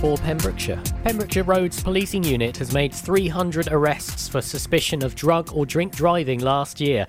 for Pembrokeshire. Pembrokeshire Roads Policing Unit has made 300 arrests for suspicion of drug or drink driving last year.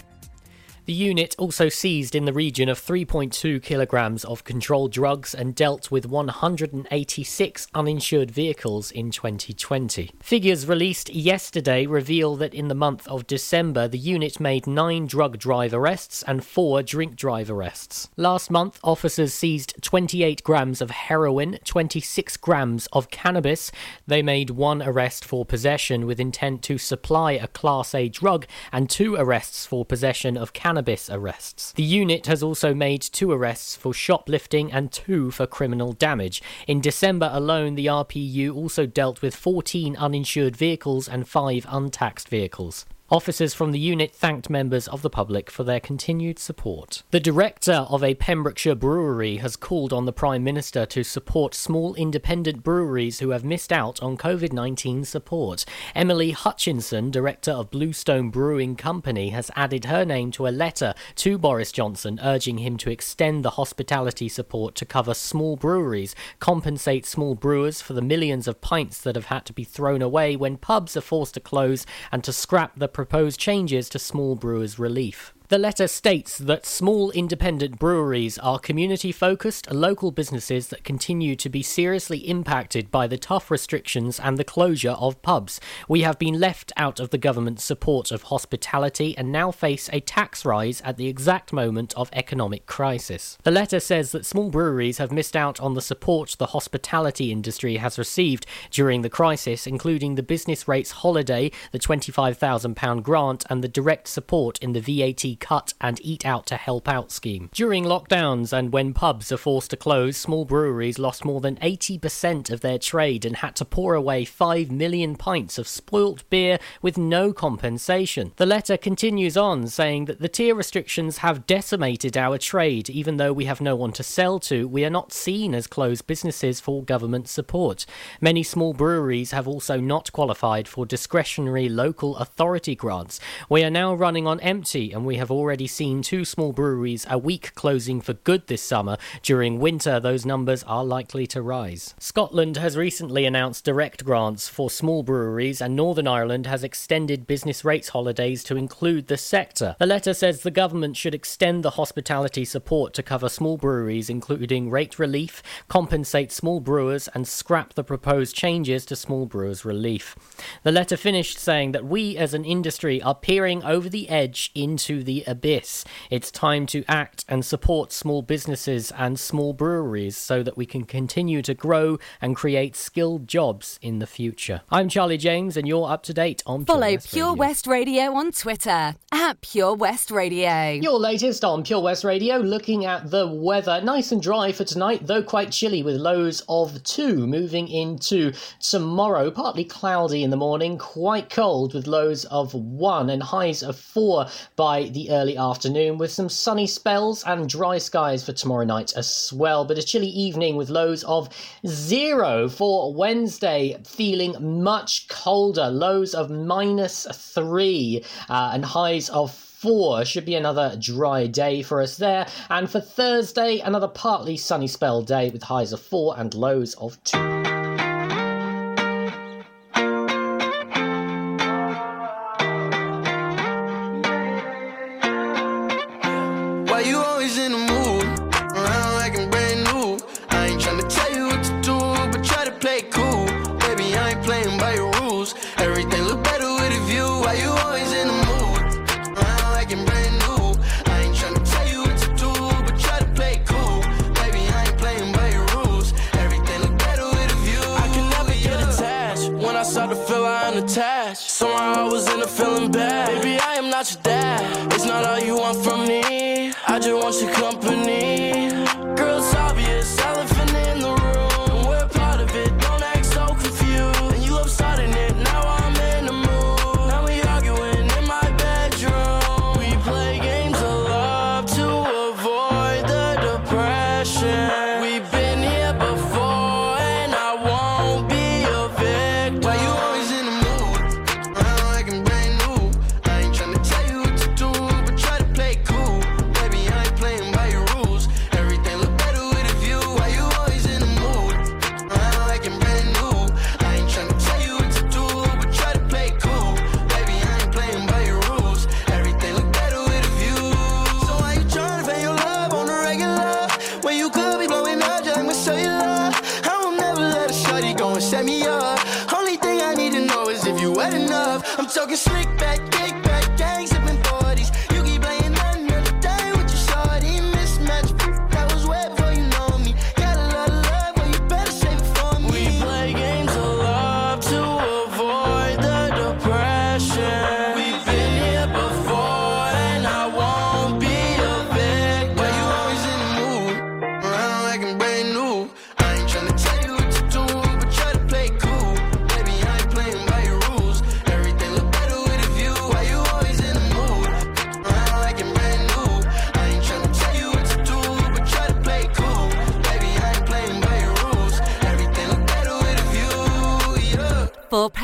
The unit also seized in the region of 3.2 kilograms of controlled drugs and dealt with 186 uninsured vehicles in 2020. Figures released yesterday reveal that in the month of December, the unit made nine drug drive arrests and four drink drive arrests. Last month, officers seized 28 grams of heroin, 26 grams of cannabis. They made one arrest for possession with intent to supply a Class A drug and two arrests for possession of cannabis cannabis arrests. The unit has also made two arrests for shoplifting and two for criminal damage. In December alone, the RPU also dealt with 14 uninsured vehicles and five untaxed vehicles. Officers from the unit thanked members of the public for their continued support. The director of a Pembrokeshire brewery has called on the Prime Minister to support small independent breweries who have missed out on COVID 19 support. Emily Hutchinson, director of Bluestone Brewing Company, has added her name to a letter to Boris Johnson urging him to extend the hospitality support to cover small breweries, compensate small brewers for the millions of pints that have had to be thrown away when pubs are forced to close, and to scrap the proposed changes to small brewers' relief. The letter states that small independent breweries are community focused, local businesses that continue to be seriously impacted by the tough restrictions and the closure of pubs. We have been left out of the government's support of hospitality and now face a tax rise at the exact moment of economic crisis. The letter says that small breweries have missed out on the support the hospitality industry has received during the crisis, including the business rates holiday, the £25,000 grant, and the direct support in the VAT cut and eat out to help out scheme. During lockdowns and when pubs are forced to close, small breweries lost more than 80% of their trade and had to pour away 5 million pints of spoilt beer with no compensation. The letter continues on saying that the tier restrictions have decimated our trade. Even though we have no one to sell to, we are not seen as closed businesses for government support. Many small breweries have also not qualified for discretionary local authority grants. We are now running on empty and we have already seen two small breweries a week closing for good this summer. During winter, those numbers are likely to rise. Scotland has recently announced direct grants for small breweries, and Northern Ireland has extended business rates holidays to include the sector. The letter says the government should extend the hospitality support to cover small breweries, including rate relief, compensate small brewers, and scrap the proposed changes to small brewers' relief. The letter finished saying that we as an industry are peering over the edge into the abyss. It's time to act and support small businesses and small breweries so that we can continue to grow and create skilled jobs in the future. I'm Charlie James, and you're up to date on Follow Pure West Pure Radio. West Radio on Twitter at Pure West Radio. Your latest on Pure West Radio, looking at the weather. Nice and dry for tonight, though quite chilly with lows of two. Moving into tomorrow, partly cloudy in the morning, quite cold with lows of one and highs of four by the early afternoon, with some sunny spells and dry skies for tomorrow night as well. But a chilly evening with lows of zero for Wednesday, feeling much colder. Lows of minus three uh, and highs of four. Should be another dry day for us there. And for Thursday, another partly sunny spell day with highs of four and lows of two.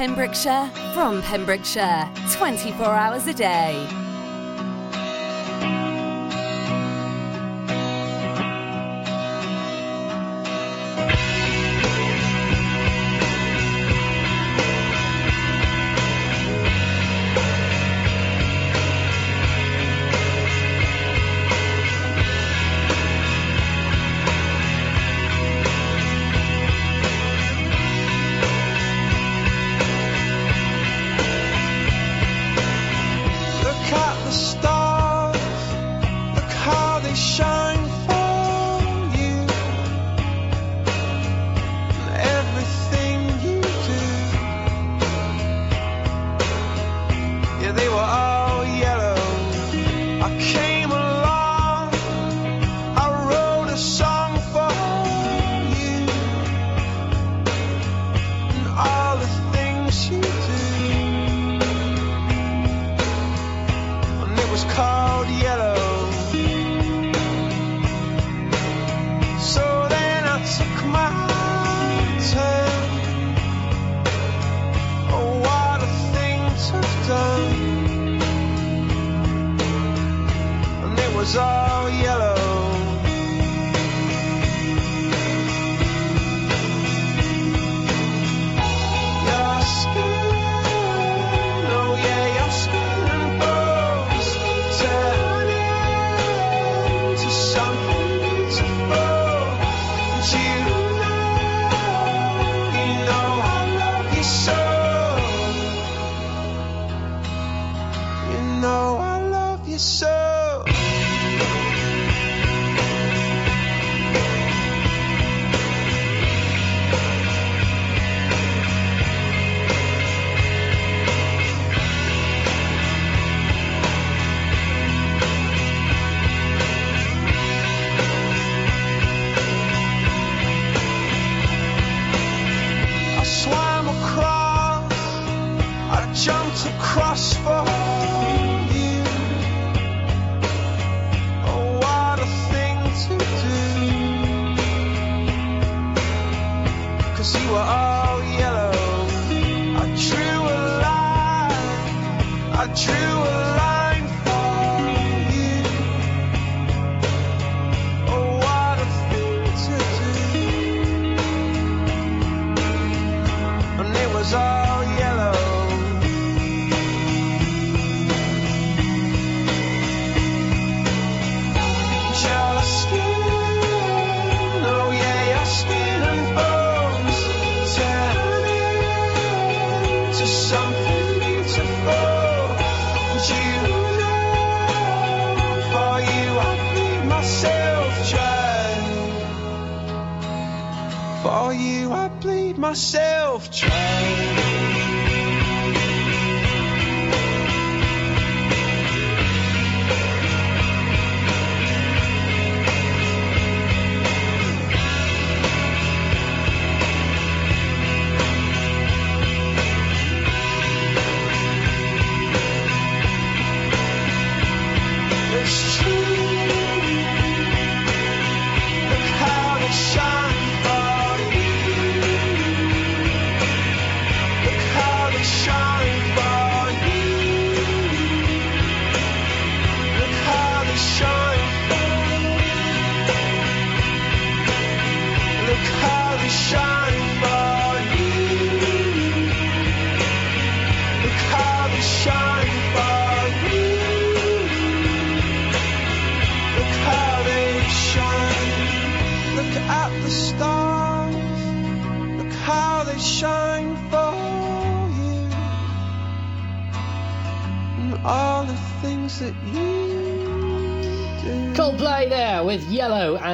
Pembrokeshire, from Pembrokeshire, 24 hours a day.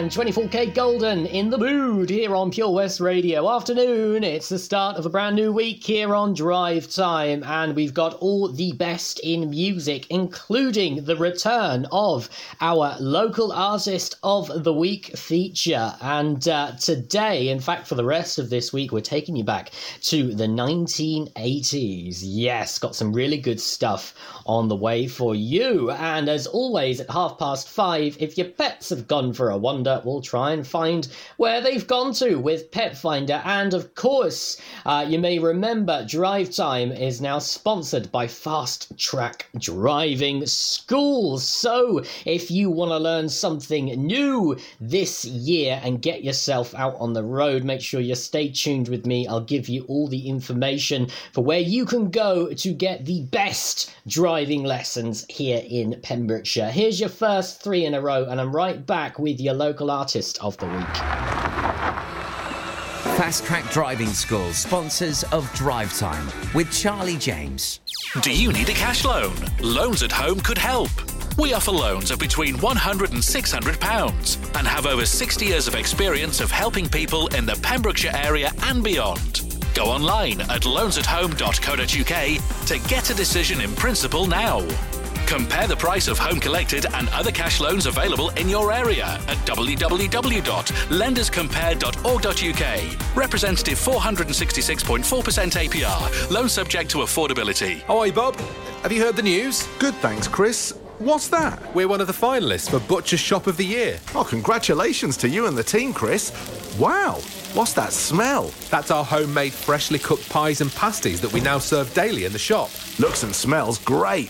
And 24kGoldn in the mood here on Pure West Radio. Afternoon, it's the start of a brand new week here on Drive Time, and we've got all the best in music, including the return of our local artist of the week feature. And uh, today, in fact, for the rest of this week, we're taking you back to the 1980s. Yes, got some really good stuff on the way for you. And as always, at half past five, if your pets have gone for a wander, we'll try and find where they've gone to with Pet Finder. And of course, uh, you may remember Drive Time is now sponsored by Fast Track Driving Schools. So if you want to learn something new this year and get yourself out on the road, make sure you stay tuned with me. I'll give you all the information for where you can go to get the best driving lessons here in Pembrokeshire. Here's your first three in a row, and I'm right back with your local artist of the week. Fast Track Driving School, sponsors of Drive Time with Charlie James. Do you need a cash loan? Loans at Home could help. We offer loans of between £100 and £600 and have over 60 years of experience of helping people in the Pembrokeshire area and beyond. Go online at loansathome.co.uk to get a decision in principle now. Compare the price of home collected and other cash loans available in your area at www.lenderscompare.org.uk. Representative 466.4% APR. Loan subject to affordability. Hi Bob. Have you heard the news? Good, thanks, Chris. What's that? We're one of the finalists for Butcher Shop of the Year. Oh, congratulations to you and the team, Chris. Wow, what's that smell? That's our homemade freshly cooked pies and pasties that we now serve daily in the shop. Looks and smells great.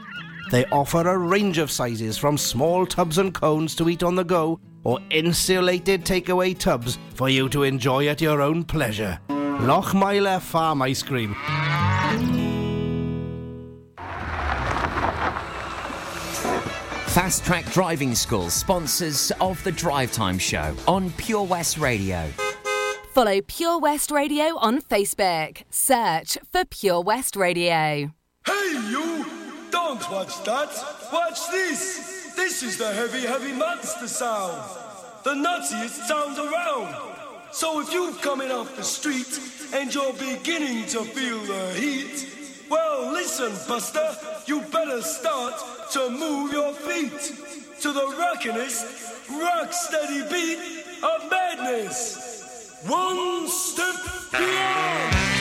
They offer a range of sizes from small tubs and cones to eat on the go or insulated takeaway tubs for you to enjoy at your own pleasure. Lochmeyler Farm Ice Cream. Fast Track Driving School, sponsors of the Drive Time Show on Pure West Radio. Follow Pure West Radio on Facebook. Search for Pure West Radio. Hey, you! Don't watch that! Watch this! This is the heavy, heavy monster sound! The nuttiest sound around! So if you're coming off the street and you're beginning to feel the heat, well, listen, Buster, you better start to move your feet to the rockinest, rock steady beat of madness. One step beyond!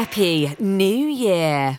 Happy New Year.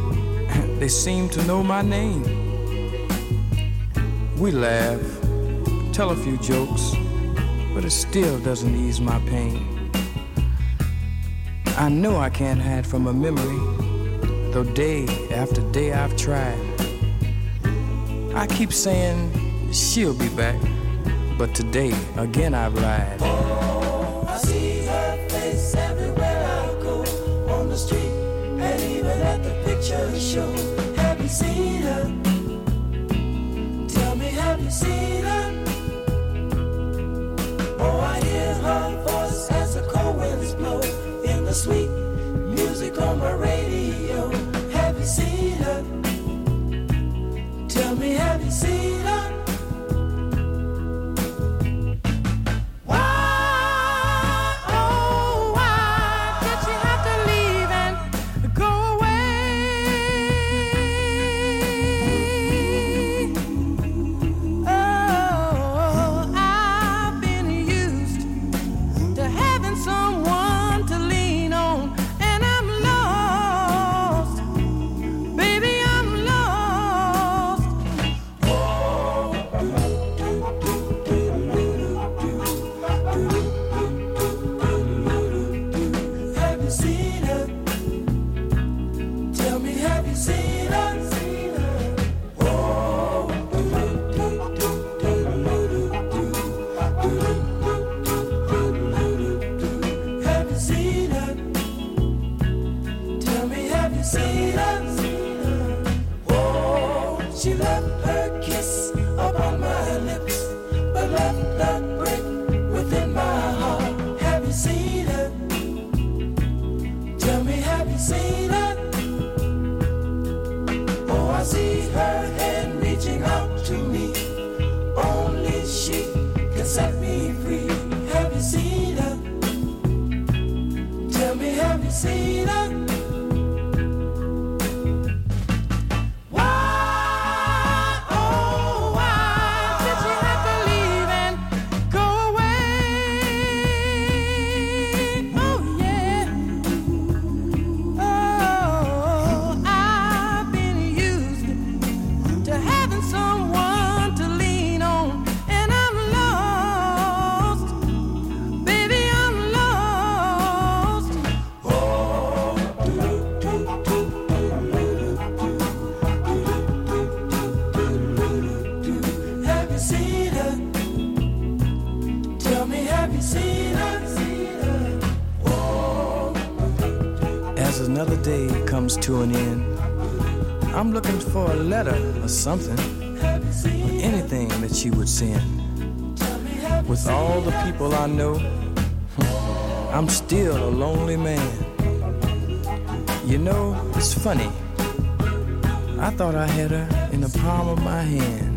they seem to know my name. We laugh, tell a few jokes, but it still doesn't ease my pain. I know I can't hide from a memory, though day after day I've tried. I keep saying she'll be back, but today again I've lied. Show. Letter or something, anything that she would send. With all the people I know, I'm still a lonely man. You know, it's funny. I thought I had her in the palm of my hand.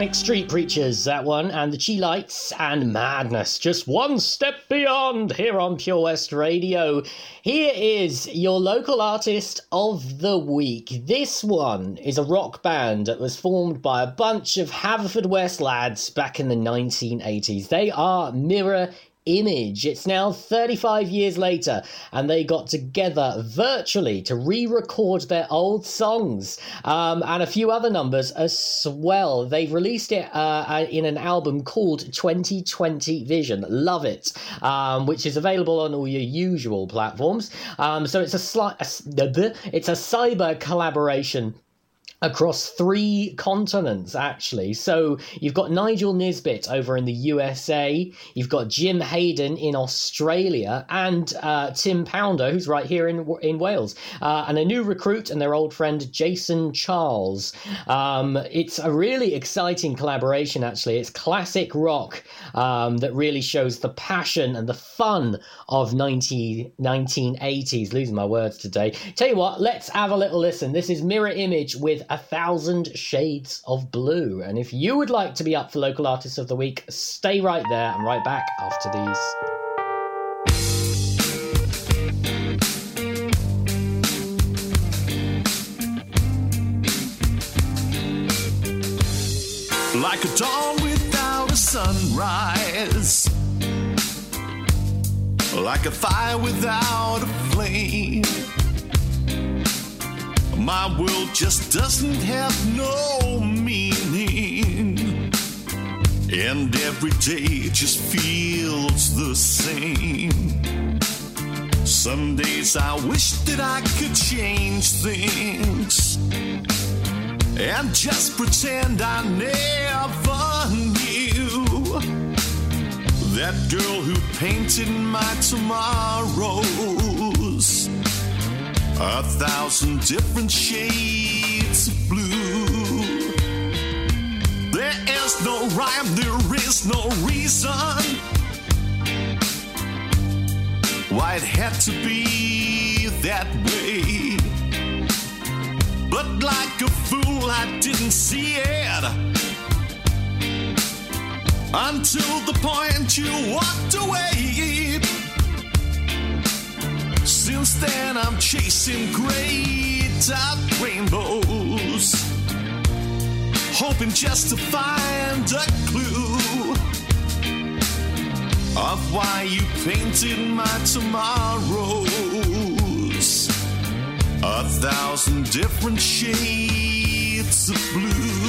Manic Street Preachers, that one, and the Chi-Lites and Madness. Just one step beyond here on Pure West Radio. Here is your local artist of the week. This one is a rock band that was formed by a bunch of Haverfordwest lads back in the 1980s. They are Mirror Image. It's now 35 years later, and they got together virtually to re record their old songs um, and a few other numbers as well. They've released it uh, in an album called 2020 Vision. Love it, um, which is available on all your usual platforms. Um, so it's a, sli- a, it's a cyber collaboration across three continents actually. So you've got nigel nisbet over in the usa you've got jim hayden in australia and uh, tim pounder who's right here in, in wales. Uh, and a new recruit and their old friend jason charles. Um, it's a really exciting collaboration actually. It's classic rock um, that really shows the passion and the fun of 19, 1980s losing my words today. Tell you what let's have a little listen. This is mirror image with a thousand shades of blue. And if you would like to be up for local artists of the week, stay right there and right back after these. like a dawn without a sunrise, like a fire without a flame. My world just doesn't have no meaning, and every day just feels the same. Some days I wish that I could change things and just pretend I never knew that girl who painted my tomorrows a thousand different shades of blue. There is no rhyme, there is no reason why it had to be that way. But like a fool, I didn't see it until the point you walked away. Since then, I'm chasing great dark rainbows, hoping just to find a clue of why you painted my tomorrows a thousand different shades of blue.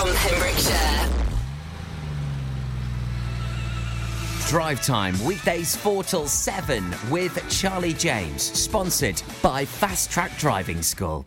From Pembrokeshire. Drive Time, weekdays 4 till 7 with Charlie James, sponsored by Fast Track Driving School.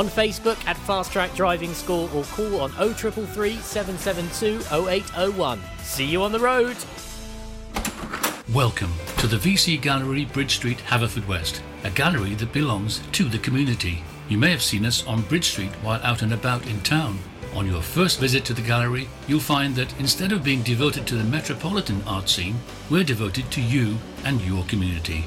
on Facebook at Fast Track Driving School or call on 0333 772 0801. See you on the road. Welcome to the VC Gallery, Bridge Street, Haverfordwest, a gallery that belongs to the community. You may have seen us on Bridge Street while out and about in town. On your first visit to the gallery, you'll find that instead of being devoted to the metropolitan art scene, we're devoted to you and your community.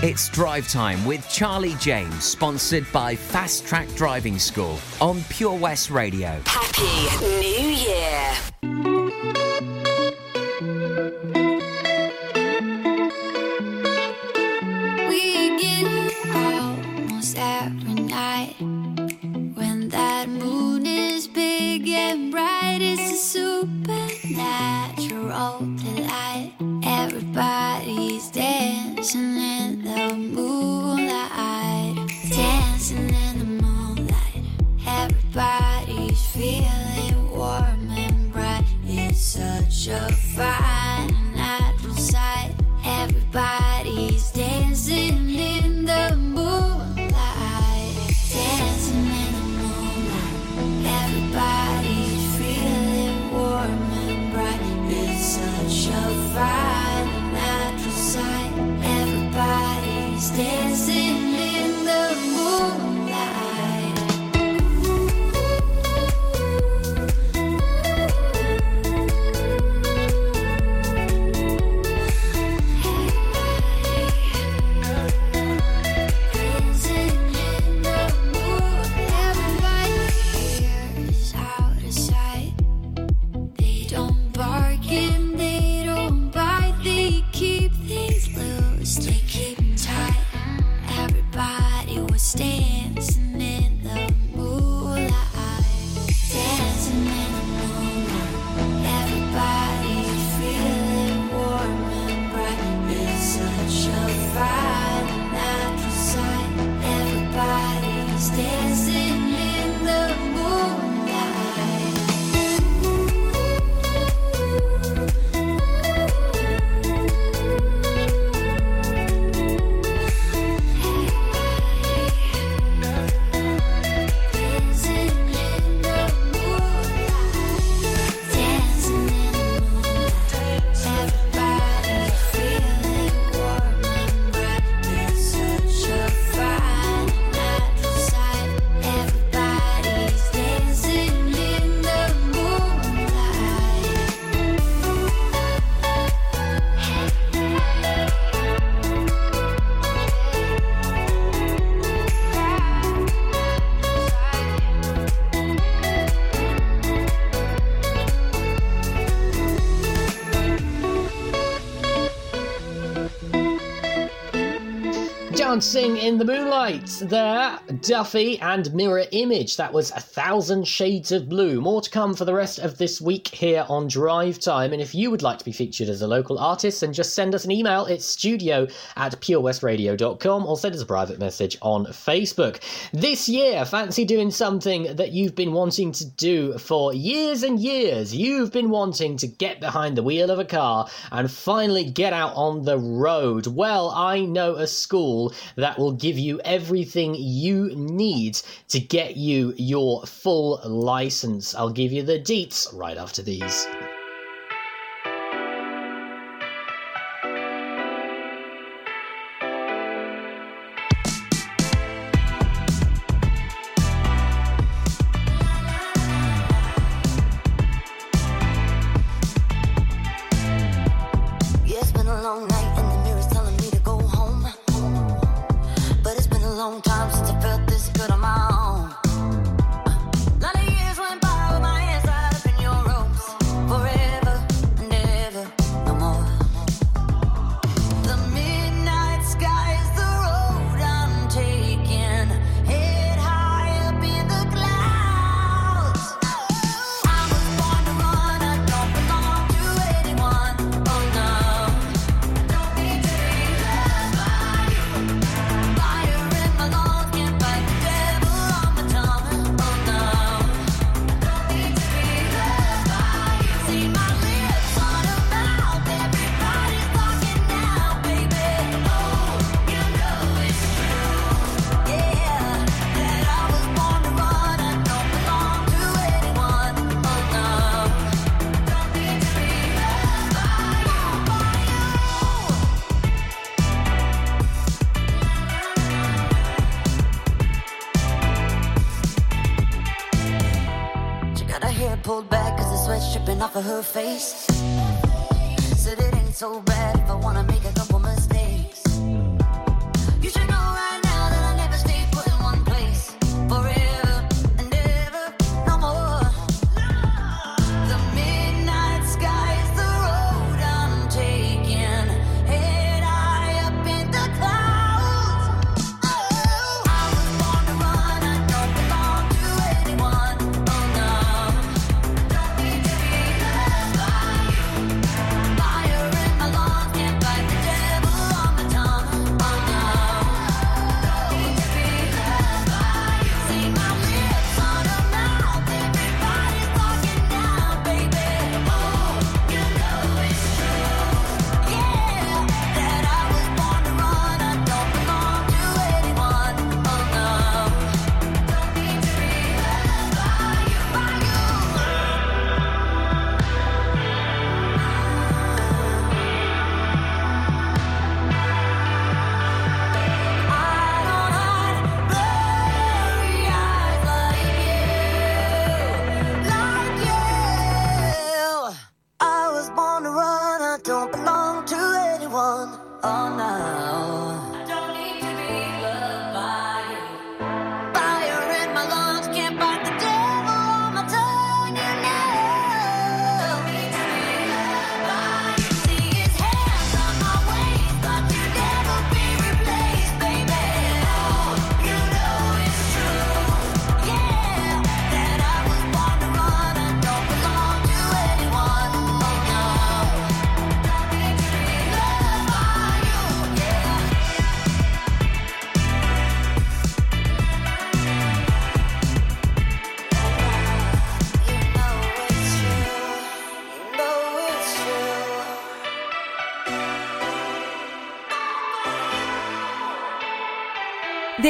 It's Drive Time with Charlie James, sponsored by Fast Track Driving School on Pure West Radio. Happy New Year. In the right, there, Duffy and Mirror Image. That was A Thousand Shades of Blue. More to come for the rest of this week here on Drive Time. And if you would like to be featured as a local artist, then just send us an email. It's studio at purewestradio.com or send us a private message on Facebook. This year, fancy doing something that you've been wanting to do for years and years. You've been wanting to get behind the wheel of a car and finally get out on the road. Well, I know a school that will give you everything you need to get you your full license. I'll give you the deets right after these.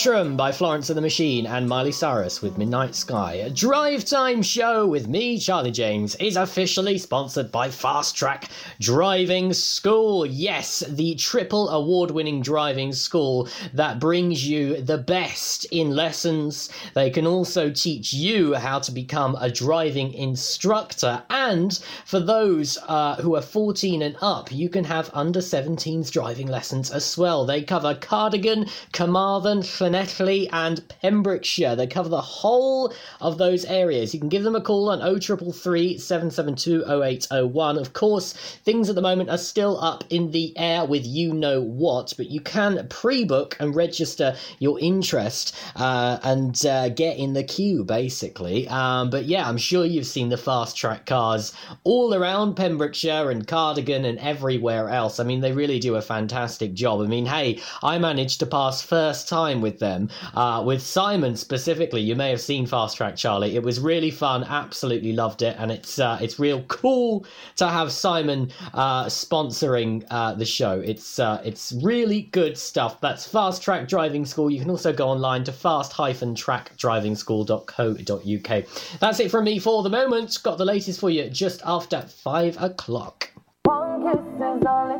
Spectrum by Florence and the Machine and Miley Cyrus with Midnight Sky. A drive time show with me, Charlie James, is officially sponsored by Fast Track Driving School. Yes, the triple award winning driving school that brings you the best in lessons. They can also teach you how to become a driving instructor. And for those uh, who are 14 and up, you can have under 17s driving lessons as well. They cover Cardigan, Carmarthen, Llanelli, and Pembrokeshire. They cover the whole of those areas. You can give them a call on 0333 772 0801. Of course, things at the moment are still up in the air with you know what, but you can pre book and register your interest uh, and uh, get in the queue basically. Um, but yeah, I'm sure you've seen the fast track cars all around Pembrokeshire and Cardigan and everywhere else. I mean, they really do a fantastic job. I mean, hey, I managed to pass first time with them, uh, with Simon specifically. You may have seen Fast Track Charlie. It was really fun. Absolutely loved it, and it's uh, it's real cool to have Simon uh, sponsoring uh, the show. It's uh, it's really good stuff. That's Fast Track Driving School. You can also go online to fast-trackdrivingschool.co.uk. That's it from me for the moment. Got the latest for you just after five o'clock. One kiss is all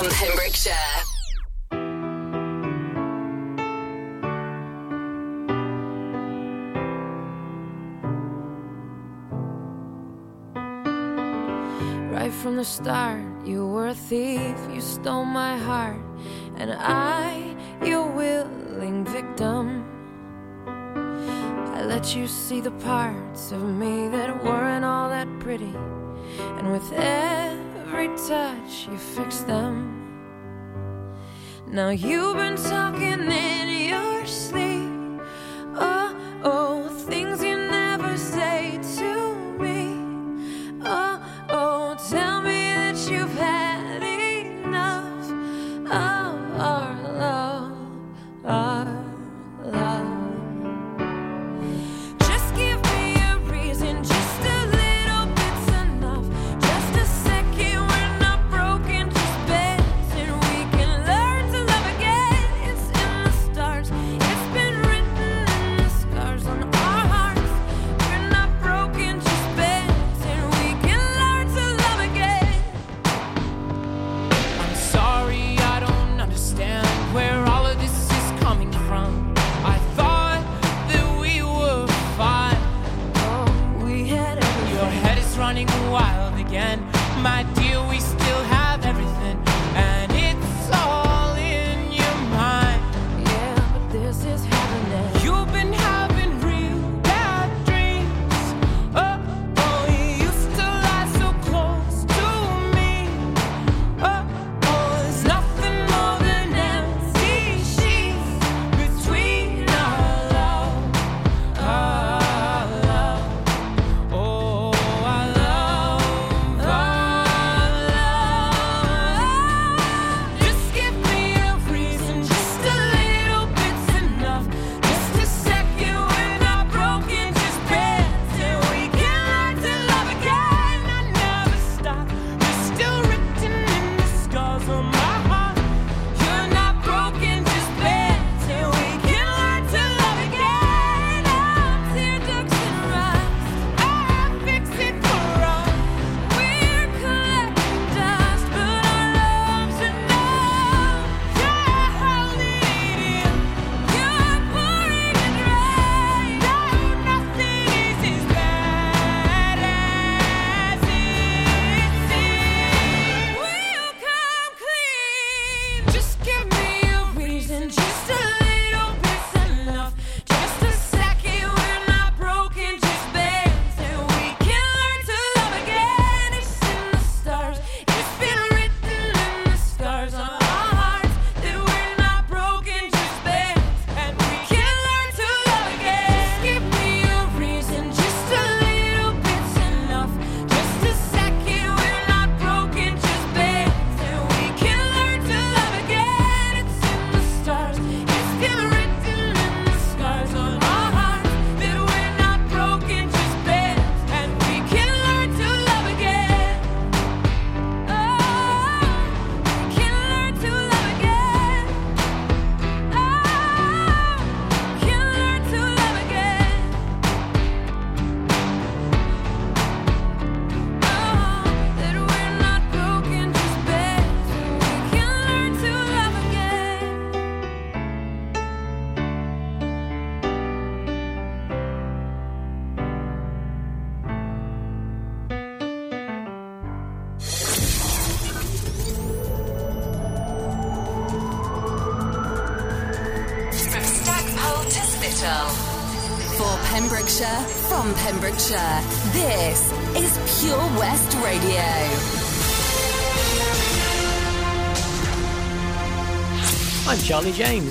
from Pembrokeshire. Right from the start, you were a thief, you stole my heart, and I, your willing victim. I let you see the parts of me that weren't all that pretty, and with every touch, you fixed them. Now you've been talking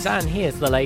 And here's the latest.